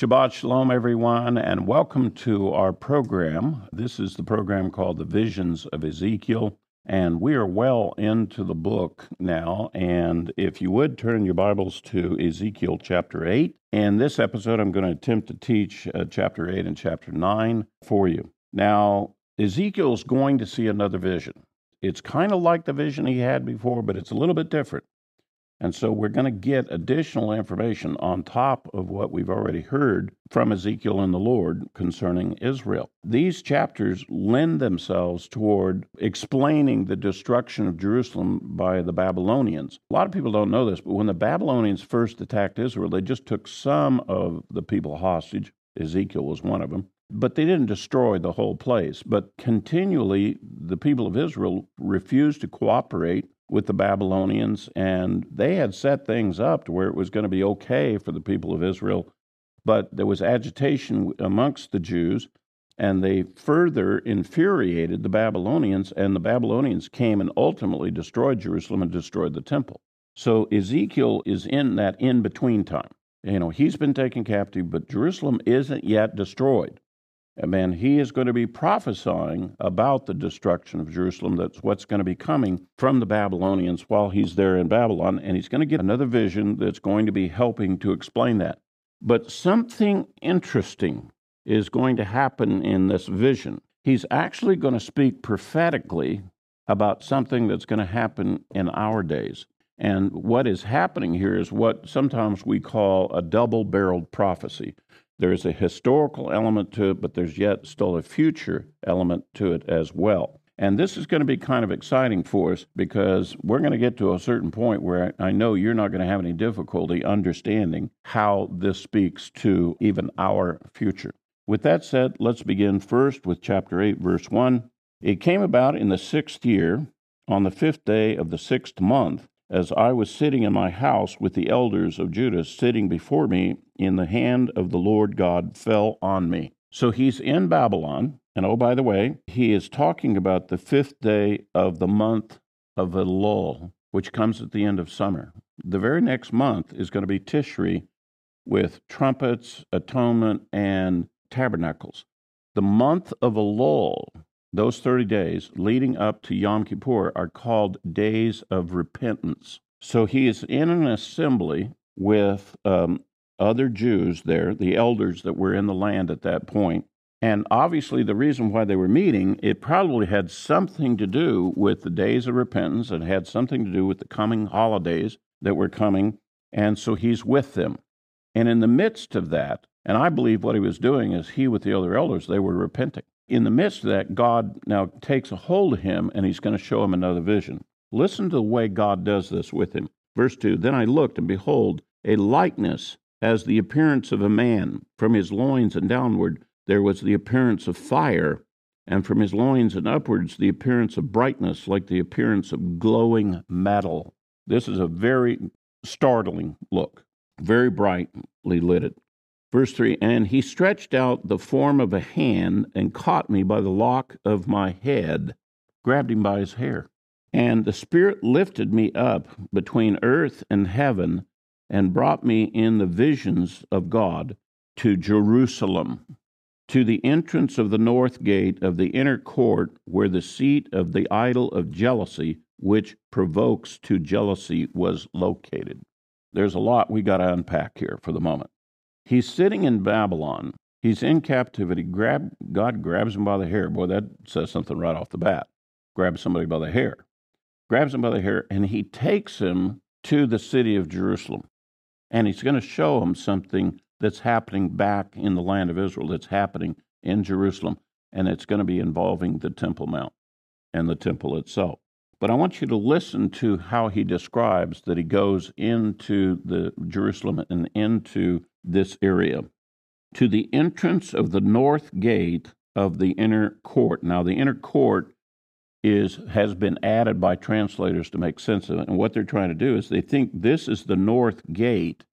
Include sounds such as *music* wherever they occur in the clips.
Shabbat Shalom, everyone, and welcome to our program. This is the program called The Visions of Ezekiel, and we are well into the book now. And if you would turn your Bibles to Ezekiel chapter 8, in this episode, I'm going to attempt to teach uh, chapter 8 and chapter 9 for you. Now, Ezekiel's going to see another vision. It's kind of like the vision he had before, but it's a little bit different. And so we're going to get additional information on top of what we've already heard from Ezekiel and the Lord concerning Israel. These chapters lend themselves toward explaining the destruction of Jerusalem by the Babylonians. A lot of people don't know this, but when the Babylonians first attacked Israel, they just took some of the people hostage. Ezekiel was one of them. But they didn't destroy the whole place. But continually, the people of Israel refused to cooperate with the Babylonians, and they had set things up to where it was going to be okay for the people of Israel. But there was agitation amongst the Jews, and they further infuriated the Babylonians, and the Babylonians came and ultimately destroyed Jerusalem and destroyed the temple. So Ezekiel is in that in between time. You know, he's been taken captive, but Jerusalem isn't yet destroyed. And he is going to be prophesying about the destruction of Jerusalem. That's what's going to be coming from the Babylonians while he's there in Babylon. And he's going to get another vision that's going to be helping to explain that. But something interesting is going to happen in this vision. He's actually going to speak prophetically about something that's going to happen in our days. And what is happening here is what sometimes we call a double barreled prophecy. There's a historical element to it, but there's yet still a future element to it as well. And this is going to be kind of exciting for us because we're going to get to a certain point where I know you're not going to have any difficulty understanding how this speaks to even our future. With that said, let's begin first with chapter 8, verse 1. It came about in the sixth year, on the fifth day of the sixth month, as I was sitting in my house with the elders of Judah sitting before me, in the hand of the Lord God fell on me. So he's in Babylon. And oh, by the way, he is talking about the fifth day of the month of Elul, which comes at the end of summer. The very next month is going to be Tishri with trumpets, atonement, and tabernacles. The month of Elul those 30 days leading up to Yom Kippur are called days of repentance. So he is in an assembly with um, other Jews there, the elders that were in the land at that point. And obviously, the reason why they were meeting, it probably had something to do with the days of repentance. It had something to do with the coming holidays that were coming. And so he's with them. And in the midst of that, and I believe what he was doing is he with the other elders, they were repenting in the midst of that, God now takes a hold of him and he's going to show him another vision. Listen to the way God does this with him. Verse 2 Then I looked, and behold, a likeness as the appearance of a man. From his loins and downward there was the appearance of fire, and from his loins and upwards the appearance of brightness, like the appearance of glowing metal. This is a very startling look, very brightly lit. Verse 3 And he stretched out the form of a hand and caught me by the lock of my head, grabbed him by his hair. And the Spirit lifted me up between earth and heaven and brought me in the visions of God to Jerusalem, to the entrance of the north gate of the inner court, where the seat of the idol of jealousy, which provokes to jealousy, was located. There's a lot we got to unpack here for the moment. He's sitting in Babylon. He's in captivity. Grab, God grabs him by the hair. Boy, that says something right off the bat. Grabs somebody by the hair. Grabs him by the hair, and he takes him to the city of Jerusalem. And he's going to show him something that's happening back in the land of Israel, that's happening in Jerusalem. And it's going to be involving the Temple Mount and the temple itself. But I want you to listen to how he describes that he goes into the Jerusalem and into this area to the entrance of the north gate of the inner court. Now, the inner court is has been added by translators to make sense of it. And what they're trying to do is they think this is the north gate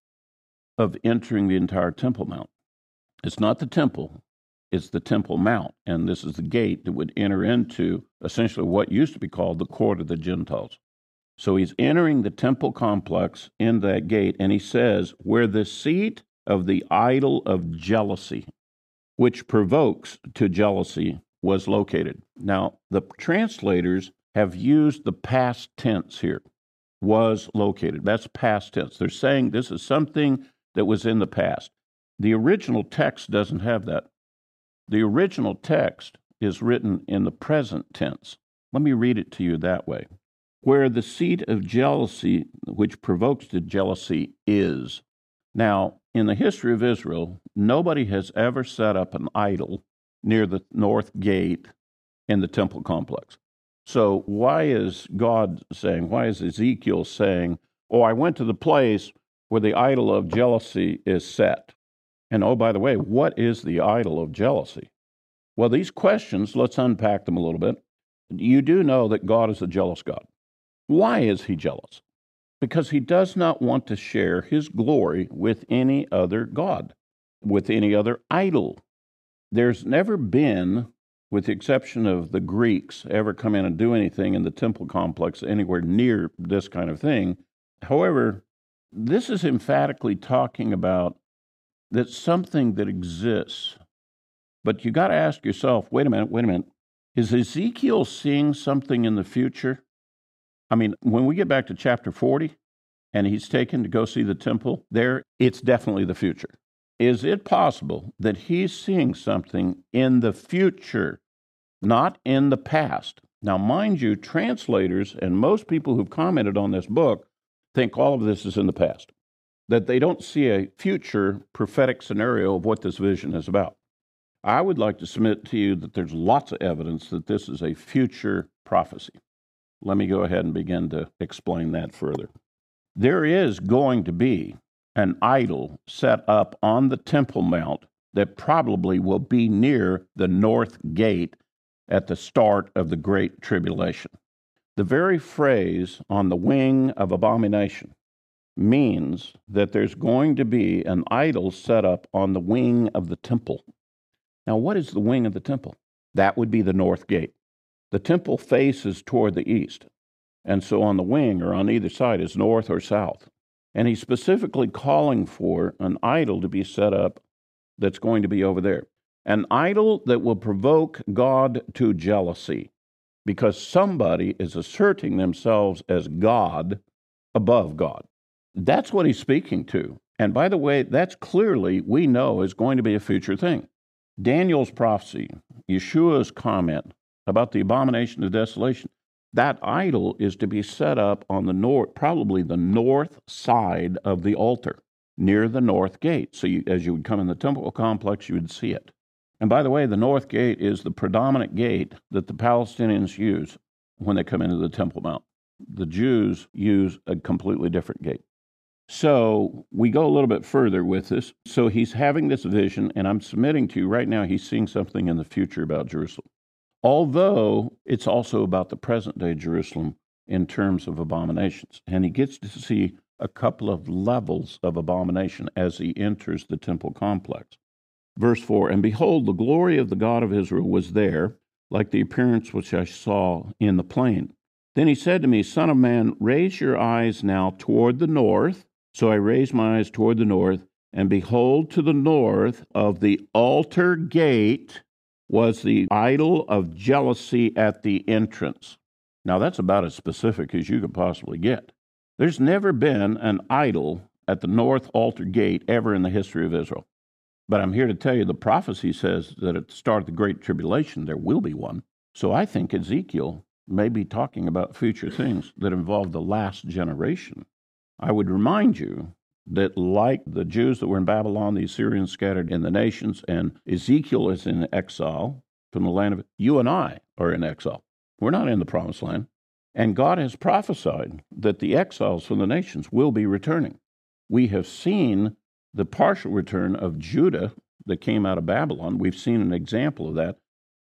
of entering the entire Temple Mount. It's not the temple, it's the Temple Mount. And this is the gate that would enter into essentially what used to be called the court of the Gentiles. So he's entering the temple complex in that gate, and he says, Where the seat of the idol of jealousy, which provokes to jealousy, was located. Now, the translators have used the past tense here was located. That's past tense. They're saying this is something that was in the past. The original text doesn't have that. The original text is written in the present tense. Let me read it to you that way. Where the seat of jealousy, which provokes to jealousy, is. Now, in the history of Israel, nobody has ever set up an idol near the north gate in the temple complex. So, why is God saying, why is Ezekiel saying, Oh, I went to the place where the idol of jealousy is set? And oh, by the way, what is the idol of jealousy? Well, these questions, let's unpack them a little bit. You do know that God is a jealous God. Why is he jealous? Because he does not want to share his glory with any other God, with any other idol. There's never been with the exception of the Greeks, ever come in and do anything in the temple complex anywhere near this kind of thing. However, this is emphatically talking about that something that exists. But you got to ask yourself wait a minute, wait a minute. Is Ezekiel seeing something in the future? I mean, when we get back to chapter 40 and he's taken to go see the temple, there, it's definitely the future. Is it possible that he's seeing something in the future, not in the past? Now, mind you, translators and most people who've commented on this book think all of this is in the past, that they don't see a future prophetic scenario of what this vision is about. I would like to submit to you that there's lots of evidence that this is a future prophecy. Let me go ahead and begin to explain that further. There is going to be an idol set up on the Temple Mount that probably will be near the north gate at the start of the Great Tribulation. The very phrase on the wing of abomination means that there's going to be an idol set up on the wing of the temple. Now, what is the wing of the temple? That would be the north gate. The temple faces toward the east, and so on the wing or on either side is north or south. And he's specifically calling for an idol to be set up that's going to be over there. An idol that will provoke God to jealousy because somebody is asserting themselves as God above God. That's what he's speaking to. And by the way, that's clearly, we know, is going to be a future thing. Daniel's prophecy, Yeshua's comment about the abomination of desolation, that idol is to be set up on the north, probably the north side of the altar, near the north gate. So you, as you would come in the temple complex, you would see it. And by the way, the north gate is the predominant gate that the Palestinians use when they come into the Temple Mount. The Jews use a completely different gate. So we go a little bit further with this. So he's having this vision, and I'm submitting to you right now, he's seeing something in the future about Jerusalem although it's also about the present day Jerusalem in terms of abominations. And he gets to see a couple of levels of abomination as he enters the temple complex. Verse 4 And behold, the glory of the God of Israel was there, like the appearance which I saw in the plain. Then he said to me, Son of man, raise your eyes now toward the north. So I raised my eyes toward the north, and behold, to the north of the altar gate was the idol of jealousy at the entrance. Now, that's about as specific as you could possibly get. There's never been an idol at the north altar gate ever in the history of Israel. But I'm here to tell you the prophecy says that at the start of the Great Tribulation, there will be one. So I think Ezekiel may be talking about future things that involve the last generation. I would remind you that, like the Jews that were in Babylon, the Assyrians scattered in the nations, and Ezekiel is in exile from the land of you and I are in exile. We're not in the promised land. And God has prophesied that the exiles from the nations will be returning. We have seen the partial return of Judah that came out of Babylon. We've seen an example of that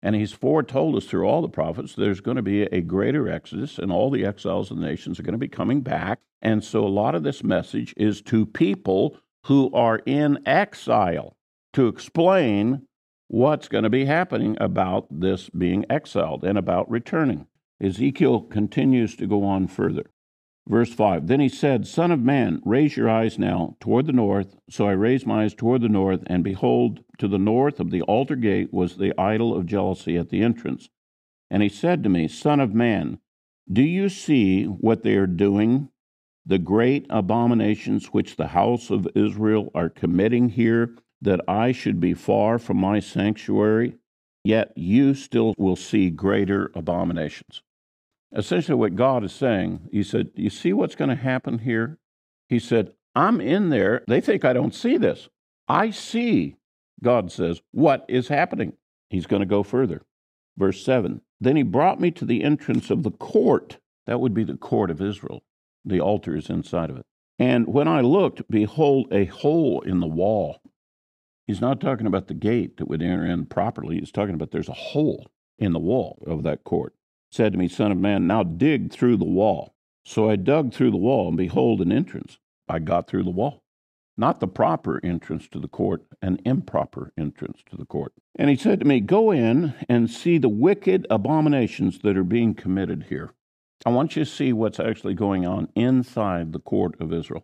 and he's foretold us through all the prophets there's going to be a greater exodus, and all the exiles of the nations are going to be coming back. And so a lot of this message is to people who are in exile to explain what's going to be happening about this being exiled and about returning. Ezekiel continues to go on further. Verse 5 Then he said, Son of man, raise your eyes now toward the north. So I raised my eyes toward the north, and behold, to the north of the altar gate was the idol of jealousy at the entrance. And he said to me, Son of man, do you see what they are doing? The great abominations which the house of Israel are committing here, that I should be far from my sanctuary? Yet you still will see greater abominations essentially what God is saying. He said, You see what's going to happen here? He said, I'm in there. They think I don't see this. I see, God says, what is happening. He's going to go further. Verse 7 Then he brought me to the entrance of the court. That would be the court of Israel. The altar is inside of it. And when I looked, behold, a hole in the wall. He's not talking about the gate that would enter in properly. He's talking about there's a hole in the wall of that court said to me, Son of man, now dig through the wall. So I dug through the wall, and behold, an entrance. I got through the wall. Not the proper entrance to the court, an improper entrance to the court. And he said to me, Go in and see the wicked abominations that are being committed here. I want you to see what's actually going on inside the court of Israel.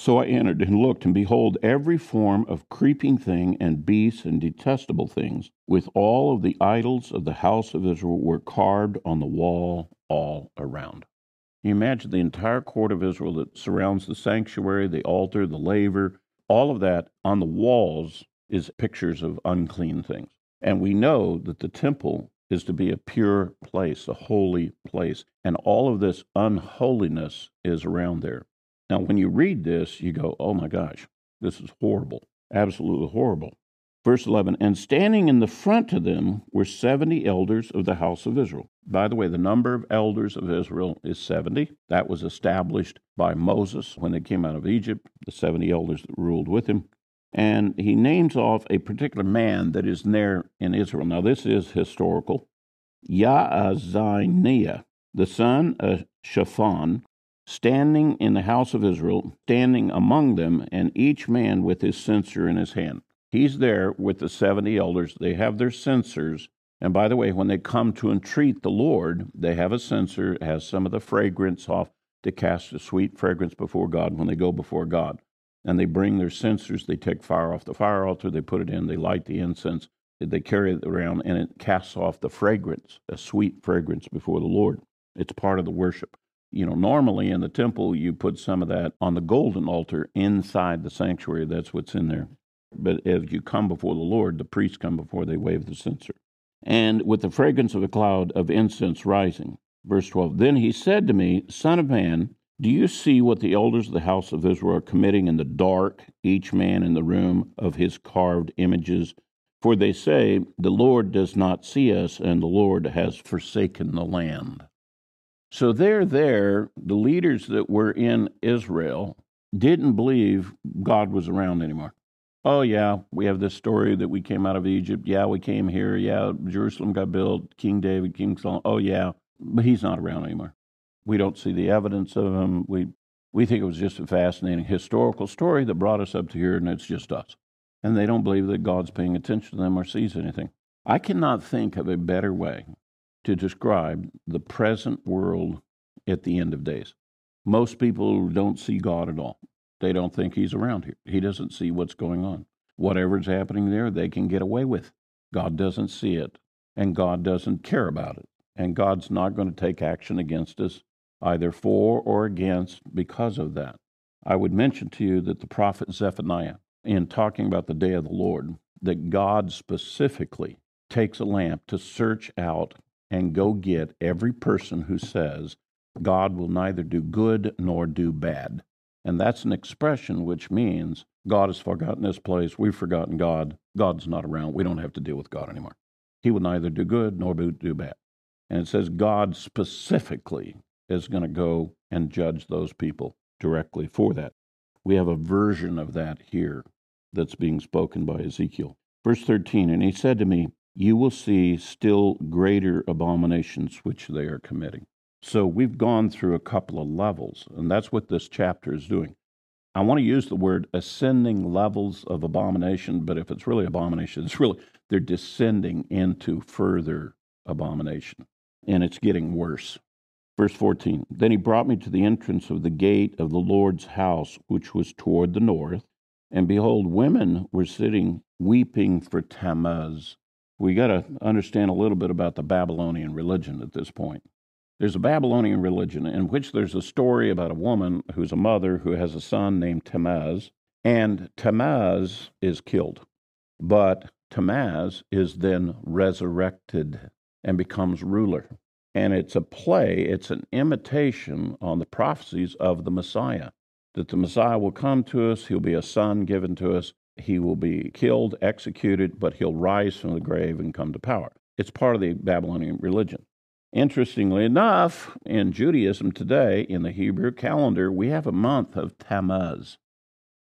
So I entered and looked, and behold, every form of creeping thing and beast and detestable things, with all of the idols of the house of Israel, were carved on the wall all around. You imagine the entire court of Israel that surrounds the sanctuary, the altar, the laver, all of that on the walls is pictures of unclean things. And we know that the temple is to be a pure place, a holy place. And all of this unholiness is around there. Now, when you read this, you go, oh my gosh, this is horrible, absolutely horrible. Verse 11, and standing in the front of them were 70 elders of the house of Israel. By the way, the number of elders of Israel is 70. That was established by Moses when they came out of Egypt, the 70 elders that ruled with him. And he names off a particular man that is there in Israel. Now, this is historical. Yaazaniah, the son of Shaphan, standing in the house of Israel, standing among them, and each man with his censer in his hand. He's there with the 70 elders. They have their censers. And by the way, when they come to entreat the Lord, they have a censer, it has some of the fragrance off to cast a sweet fragrance before God when they go before God. And they bring their censers, they take fire off the fire altar, they put it in, they light the incense, they carry it around, and it casts off the fragrance, a sweet fragrance before the Lord. It's part of the worship. You know, normally in the temple, you put some of that on the golden altar inside the sanctuary. That's what's in there. But as you come before the Lord, the priests come before they wave the censer. And with the fragrance of a cloud of incense rising. Verse 12 Then he said to me, Son of man, do you see what the elders of the house of Israel are committing in the dark, each man in the room of his carved images? For they say, The Lord does not see us, and the Lord has forsaken the land. So they're there, the leaders that were in Israel didn't believe God was around anymore. Oh, yeah, we have this story that we came out of Egypt. Yeah, we came here. Yeah, Jerusalem got built. King David, King Solomon. Oh, yeah, but he's not around anymore. We don't see the evidence of him. We, we think it was just a fascinating historical story that brought us up to here, and it's just us. And they don't believe that God's paying attention to them or sees anything. I cannot think of a better way to describe the present world at the end of days. Most people don't see God at all. They don't think He's around here. He doesn't see what's going on. Whatever's happening there, they can get away with. God doesn't see it, and God doesn't care about it. And God's not going to take action against us, either for or against, because of that. I would mention to you that the prophet Zephaniah, in talking about the day of the Lord, that God specifically takes a lamp to search out and go get every person who says, God will neither do good nor do bad. And that's an expression which means God has forgotten this place. We've forgotten God. God's not around. We don't have to deal with God anymore. He will neither do good nor do bad. And it says God specifically is going to go and judge those people directly for that. We have a version of that here that's being spoken by Ezekiel. Verse 13, and he said to me, you will see still greater abominations which they are committing. So we've gone through a couple of levels, and that's what this chapter is doing. I want to use the word ascending levels of abomination, but if it's really abomination, *laughs* it's really they're descending into further abomination, and it's getting worse. Verse 14 Then he brought me to the entrance of the gate of the Lord's house, which was toward the north. And behold, women were sitting weeping for Tammuz. We got to understand a little bit about the Babylonian religion at this point. There's a Babylonian religion in which there's a story about a woman who's a mother who has a son named Tammuz, and Tammuz is killed. But Tammuz is then resurrected and becomes ruler. And it's a play, it's an imitation on the prophecies of the Messiah that the Messiah will come to us, he'll be a son given to us, he will be killed, executed, but he'll rise from the grave and come to power. It's part of the Babylonian religion. Interestingly enough, in Judaism today, in the Hebrew calendar, we have a month of Tammuz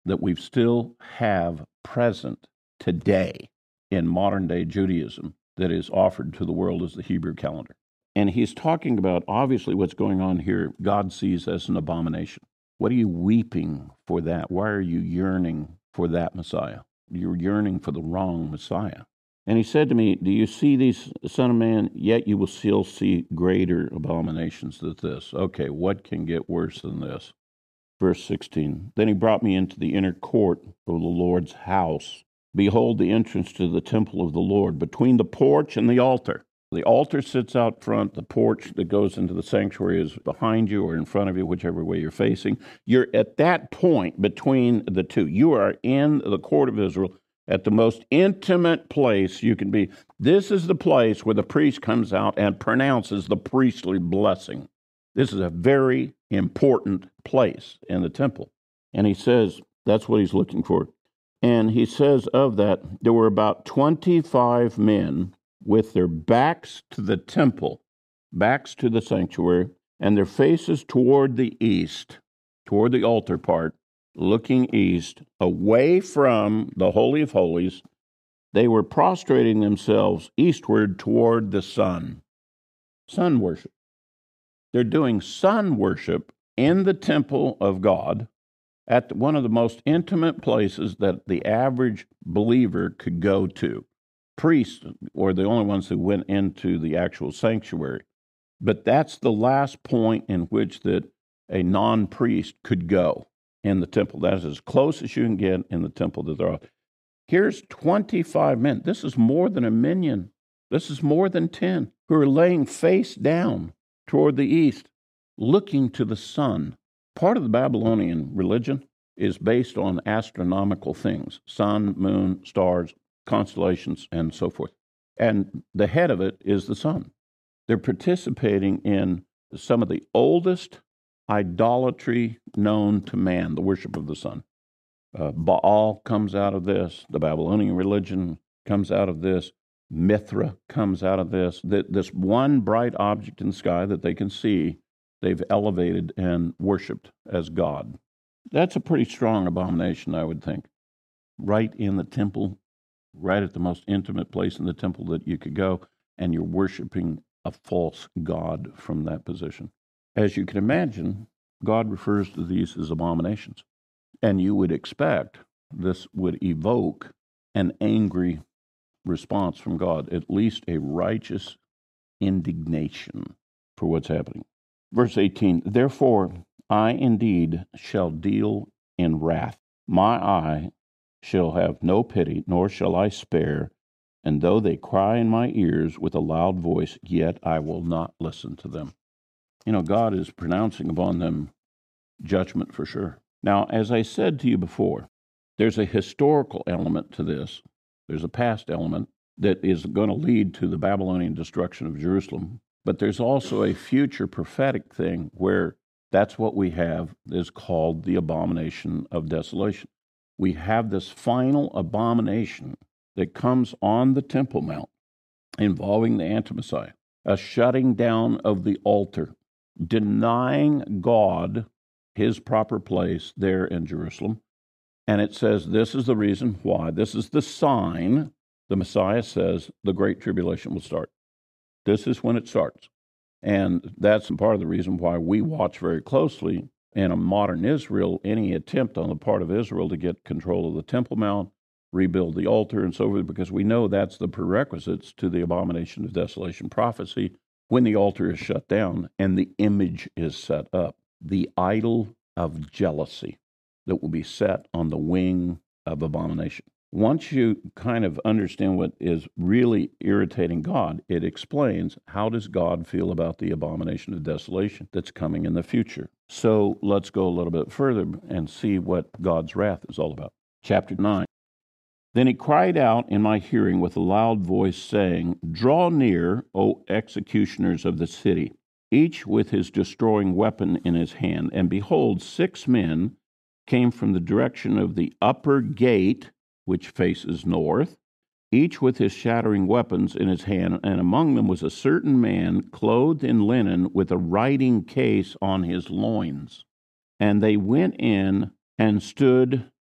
that we still have present today in modern day Judaism that is offered to the world as the Hebrew calendar. And he's talking about obviously what's going on here, God sees as an abomination. What are you weeping for that? Why are you yearning for that Messiah? You're yearning for the wrong Messiah. And he said to me, Do you see these, Son of Man? Yet you will still see greater abominations than this. Okay, what can get worse than this? Verse 16 Then he brought me into the inner court of the Lord's house. Behold, the entrance to the temple of the Lord, between the porch and the altar. The altar sits out front. The porch that goes into the sanctuary is behind you or in front of you, whichever way you're facing. You're at that point between the two. You are in the court of Israel at the most intimate place you can be. This is the place where the priest comes out and pronounces the priestly blessing. This is a very important place in the temple. And he says that's what he's looking for. And he says of that, there were about 25 men with their backs to the temple, backs to the sanctuary, and their faces toward the east, toward the altar part, looking east, away from the Holy of Holies. They were prostrating themselves eastward toward the sun. Sun worship. They're doing sun worship in the temple of God at one of the most intimate places that the average believer could go to priests were the only ones who went into the actual sanctuary. But that's the last point in which that a non-priest could go in the temple. That is as close as you can get in the temple that they're. Here's 25 men. This is more than a minyan. This is more than 10 who are laying face down toward the east, looking to the sun. Part of the Babylonian religion is based on astronomical things sun, moon, stars, constellations, and so forth. And the head of it is the sun. They're participating in some of the oldest idolatry known to man, the worship of the sun. Uh, Baal comes out of this, the Babylonian religion comes out of this, Mithra comes out of this. This one bright object in the sky that they can see, they've elevated and worshiped as God. That's a pretty strong abomination, I would think. Right in the temple right at the most intimate place in the temple that you could go, and you're worshiping a false God from that position. As you can imagine, God refers to these as abominations. And you would expect this would evoke an angry response from God, at least a righteous indignation for what's happening. Verse 18 Therefore, I indeed shall deal in wrath. My eye shall have no pity, nor shall I spare. And though they cry in my ears with a loud voice, yet I will not listen to them. You know, God is pronouncing upon them judgment for sure. Now, as I said to you before, there's a historical element to this, there's a past element that is going to lead to the Babylonian destruction of Jerusalem. But there's also a future prophetic thing where that's what we have is called the abomination of desolation we have this final abomination that comes on the Temple Mount involving the Anti-Messiah, a shutting down of the altar, denying God his proper place there in Jerusalem. And it says this is the reason why. This is the sign the Messiah says the Great Tribulation will start. This is when it starts. And that's part of the reason why we watch very closely in a modern Israel, any attempt on the part of Israel to get control of the Temple Mount, rebuild the altar, and so forth, because we know that's the prerequisites to the abomination of desolation prophecy when the altar is shut down and the image is set up, the idol of jealousy that will be set on the wing of abomination. Once you kind of understand what is really irritating God, it explains how does God feel about the abomination of desolation that's coming in the future. So let's go a little bit further and see what God's wrath is all about. Chapter 9. Then he cried out in my hearing with a loud voice, saying, Draw near, O executioners of the city, each with his destroying weapon in his hand. And behold, six men came from the direction of the upper gate, which faces north, each with his shattering weapons in his hand. And among them was a certain man clothed in linen with a writing case on his loins. And they went in and stood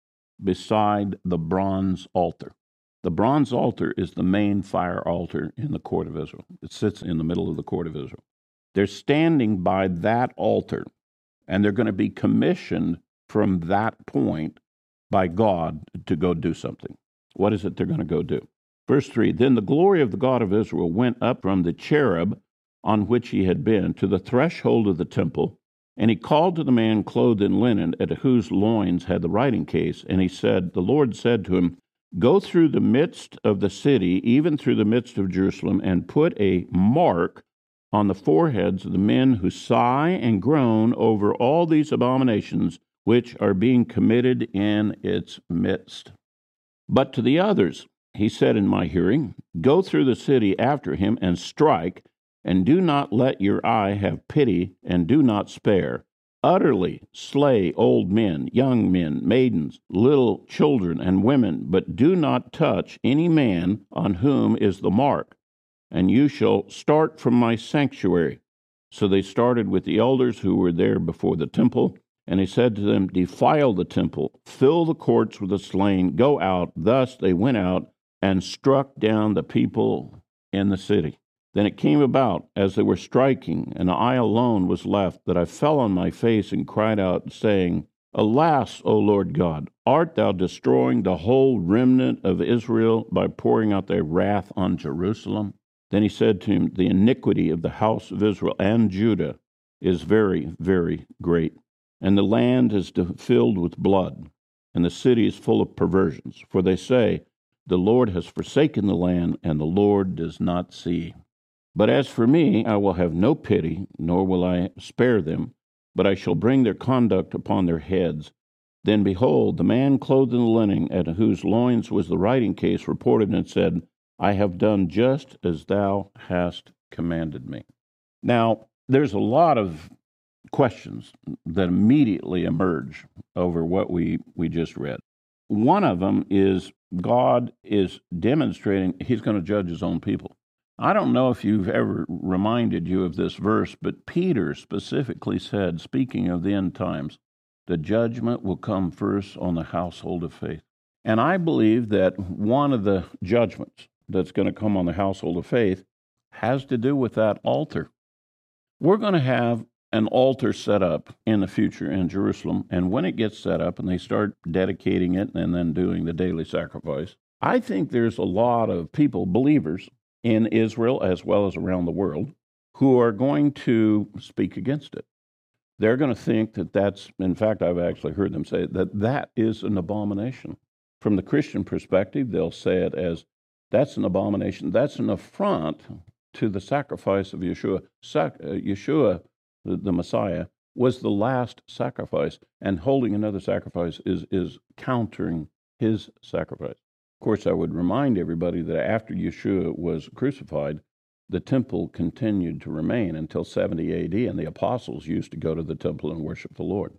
beside the bronze altar. The bronze altar is the main fire altar in the court of Israel. It sits in the middle of the court of Israel. They're standing by that altar, and they're going to be commissioned from that point by God to go do something. What is it they're going to go do? Verse 3 Then the glory of the God of Israel went up from the cherub on which he had been to the threshold of the temple and he called to the man clothed in linen, at whose loins had the writing case, and he said, The Lord said to him, Go through the midst of the city, even through the midst of Jerusalem, and put a mark on the foreheads of the men who sigh and groan over all these abominations which are being committed in its midst. But to the others, he said in my hearing, Go through the city after him and strike and do not let your eye have pity, and do not spare. Utterly slay old men, young men, maidens, little children, and women, but do not touch any man on whom is the mark, and you shall start from my sanctuary. So they started with the elders who were there before the temple. And he said to them, Defile the temple, fill the courts with the slain, go out. Thus they went out and struck down the people in the city. Then it came about, as they were striking, and I alone was left, that I fell on my face and cried out, saying, Alas, O Lord God, art thou destroying the whole remnant of Israel by pouring out thy wrath on Jerusalem? Then he said to him, The iniquity of the house of Israel and Judah is very, very great, and the land is filled with blood, and the city is full of perversions. For they say, The Lord has forsaken the land, and the Lord does not see. But as for me, I will have no pity, nor will I spare them, but I shall bring their conduct upon their heads. Then behold, the man clothed in linen, at whose loins was the writing case, reported and said, I have done just as thou hast commanded me. Now, there's a lot of questions that immediately emerge over what we, we just read. One of them is God is demonstrating he's going to judge his own people. I don't know if you've ever reminded you of this verse, but Peter specifically said, speaking of the end times, the judgment will come first on the household of faith. And I believe that one of the judgments that's going to come on the household of faith has to do with that altar. We're going to have an altar set up in the future in Jerusalem. And when it gets set up and they start dedicating it and then doing the daily sacrifice, I think there's a lot of people, believers, in Israel as well as around the world who are going to speak against it. They're going to think that that's, in fact, I've actually heard them say that that is an abomination. From the Christian perspective, they'll say it as that's an abomination, that's an affront to the sacrifice of Yeshua. Uh, Yeshua, the, the Messiah, was the last sacrifice, and holding another sacrifice is, is countering his sacrifice. Of course, I would remind everybody that after Yeshua was crucified, the temple continued to remain until 70 AD, and the apostles used to go to the temple and worship the Lord.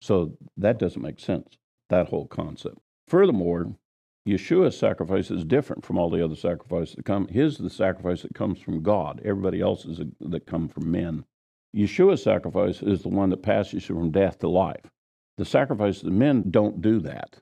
So that doesn't make sense, that whole concept. Furthermore, Yeshua's sacrifice is different from all the other sacrifices that come. His is the sacrifice that comes from God. Everybody else's that come from men. Yeshua's sacrifice is the one that passes you from death to life. The sacrifice of the men don't do that.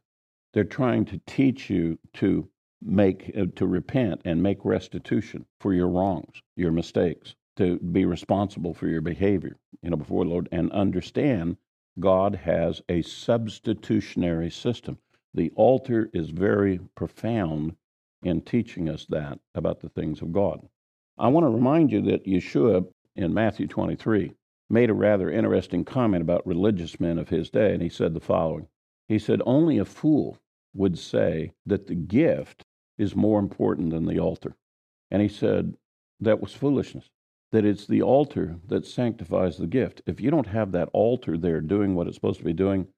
They're trying to teach you to make uh, to repent and make restitution for your wrongs, your mistakes, to be responsible for your behavior, you know, before the Lord and understand God has a substitutionary system. The altar is very profound in teaching us that about the things of God. I want to remind you that Yeshua in Matthew 23 made a rather interesting comment about religious men of his day, and he said the following He said, Only a fool would say that the gift is more important than the altar. And he said, That was foolishness, that it's the altar that sanctifies the gift. If you don't have that altar there doing what it's supposed to be doing,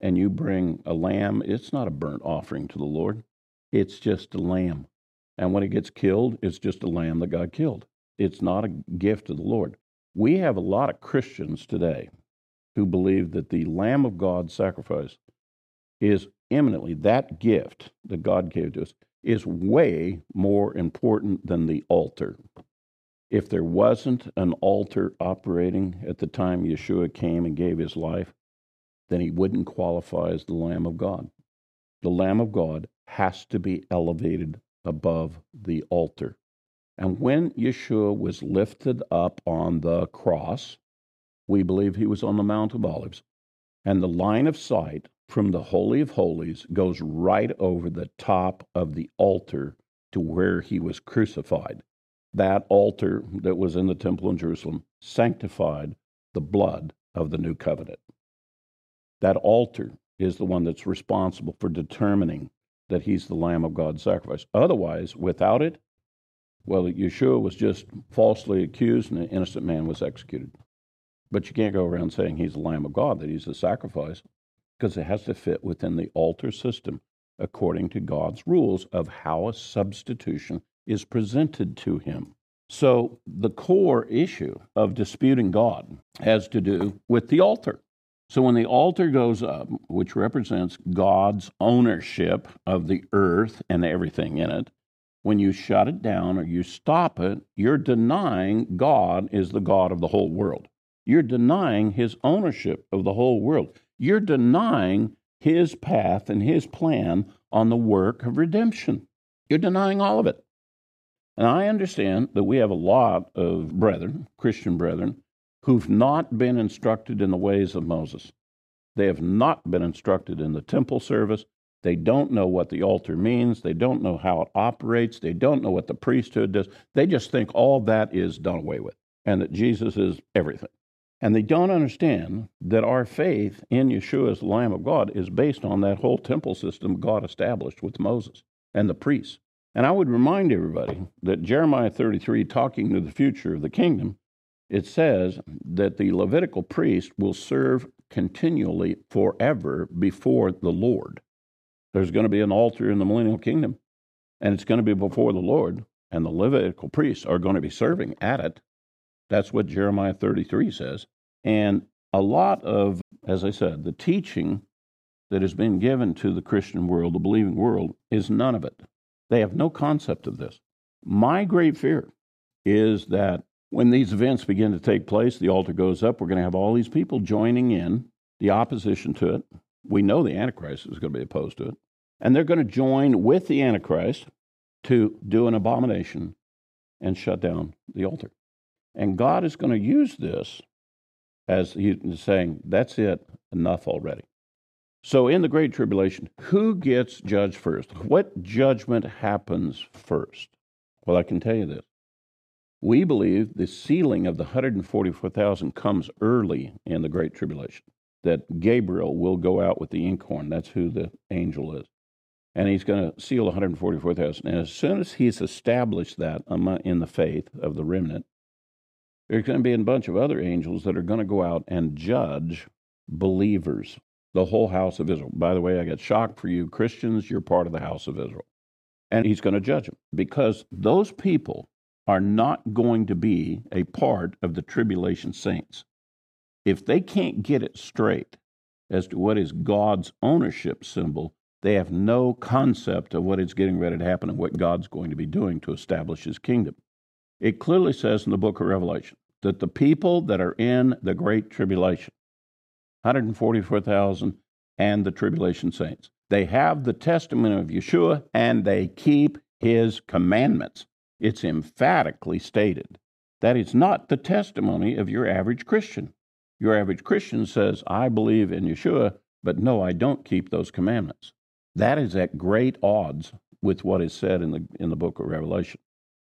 and you bring a lamb, it's not a burnt offering to the Lord, it's just a lamb. And when it gets killed, it's just a lamb that God killed. It's not a gift of the Lord. We have a lot of Christians today who believe that the Lamb of God sacrifice is eminently that gift that God gave to us is way more important than the altar. If there wasn't an altar operating at the time Yeshua came and gave his life, then he wouldn't qualify as the Lamb of God. The Lamb of God has to be elevated above the altar. And when Yeshua was lifted up on the cross, we believe he was on the Mount of Olives, and the line of sight from the Holy of Holies goes right over the top of the altar to where he was crucified. That altar that was in the temple in Jerusalem sanctified the blood of the new covenant. That altar is the one that's responsible for determining that he's the Lamb of God's sacrifice. Otherwise, without it, well, Yeshua was just falsely accused and an innocent man was executed. But you can't go around saying he's the Lamb of God, that he's a sacrifice, because it has to fit within the altar system according to God's rules of how a substitution is presented to him. So the core issue of disputing God has to do with the altar. So when the altar goes up, which represents God's ownership of the earth and everything in it, when you shut it down or you stop it, you're denying God is the God of the whole world. You're denying his ownership of the whole world. You're denying his path and his plan on the work of redemption. You're denying all of it. And I understand that we have a lot of brethren, Christian brethren, who've not been instructed in the ways of Moses. They have not been instructed in the temple service. They don't know what the altar means. They don't know how it operates. They don't know what the priesthood does. They just think all that is done away with and that Jesus is everything. And they don't understand that our faith in Yeshua as the Lamb of God is based on that whole temple system God established with Moses and the priests. And I would remind everybody that Jeremiah 33, talking to the future of the kingdom, it says that the Levitical priest will serve continually forever before the Lord. There's going to be an altar in the millennial kingdom, and it's going to be before the Lord, and the Levitical priests are going to be serving at it. That's what Jeremiah 33 says. And a lot of, as I said, the teaching that has been given to the Christian world, the believing world, is none of it. They have no concept of this. My great fear is that when these events begin to take place, the altar goes up, we're going to have all these people joining in the opposition to it. We know the Antichrist is going to be opposed to it. And they're going to join with the Antichrist to do an abomination and shut down the altar. And God is going to use this as he's saying, that's it, enough already. So, in the Great Tribulation, who gets judged first? What judgment happens first? Well, I can tell you this. We believe the sealing of the 144,000 comes early in the Great Tribulation that Gabriel will go out with the inkhorn. That's who the angel is. And he's going to seal 144,000. And as soon as he's established that in the faith of the remnant, there's going to be a bunch of other angels that are going to go out and judge believers, the whole house of Israel. By the way, I got shocked for you Christians, you're part of the house of Israel. And he's going to judge them because those people are not going to be a part of the tribulation saints if they can't get it straight as to what is God's ownership symbol, they have no concept of what is getting ready to happen and what God's going to be doing to establish his kingdom. It clearly says in the book of Revelation that the people that are in the great tribulation, 144,000 and the tribulation saints, they have the testimony of Yeshua and they keep his commandments. It's emphatically stated That is not the testimony of your average Christian. Your average Christian says, I believe in Yeshua, but no, I don't keep those commandments. That is at great odds with what is said in the, in the book of Revelation.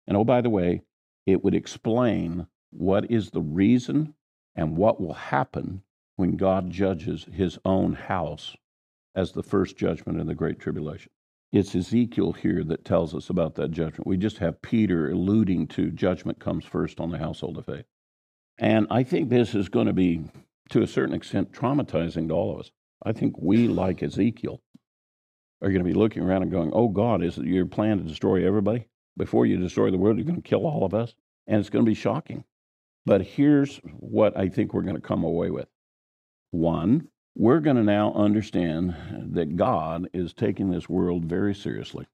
And oh, by the way, it would explain what is the reason and what will happen when God judges his own house as the first judgment in the Great Tribulation. It's Ezekiel here that tells us about that judgment. We just have Peter alluding to judgment comes first on the household of faith. And I think this is going to be, to a certain extent, traumatizing to all of us. I think we, like Ezekiel, are going to be looking around and going, Oh God, is it your plan to destroy everybody? Before you destroy the world, you're going to kill all of us? And it's going to be shocking. But here's what I think we're going to come away with. One, we're going to now understand that God is taking this world very seriously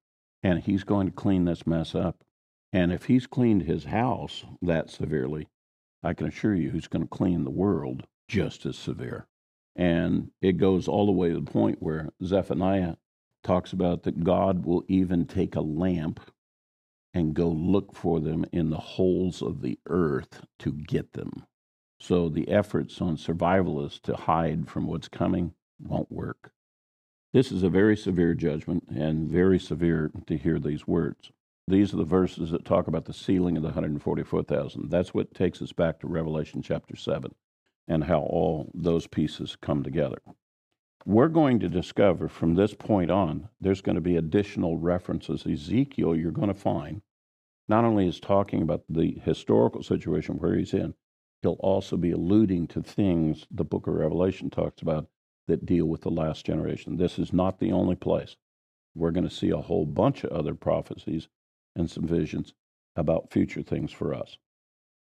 and he's going to clean this mess up. And if he's cleaned his house that severely, I can assure you who's going to clean the world just as severe. And it goes all the way to the point where Zephaniah talks about that God will even take a lamp and go look for them in the holes of the earth to get them. So the efforts on survivalists to hide from what's coming won't work. This is a very severe judgment and very severe to hear these words. These are the verses that talk about the sealing of the 144,000. That's what takes us back to Revelation chapter 7 and how all those pieces come together. We're going to discover from this point on, there's going to be additional references. Ezekiel, you're going to find, not only is talking about the historical situation where he's in, he'll also be alluding to things the book of Revelation talks about that deal with the last generation. This is not the only place. We're going to see a whole bunch of other prophecies and some visions about future things for us.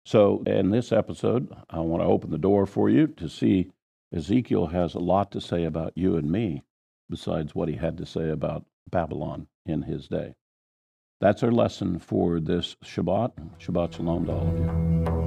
So, in this episode, I want to open the door for you to see Ezekiel has a lot to say about you and me, besides what he had to say about Babylon in his day. That's our lesson for this Shabbat. Shabbat Shalom to all of you.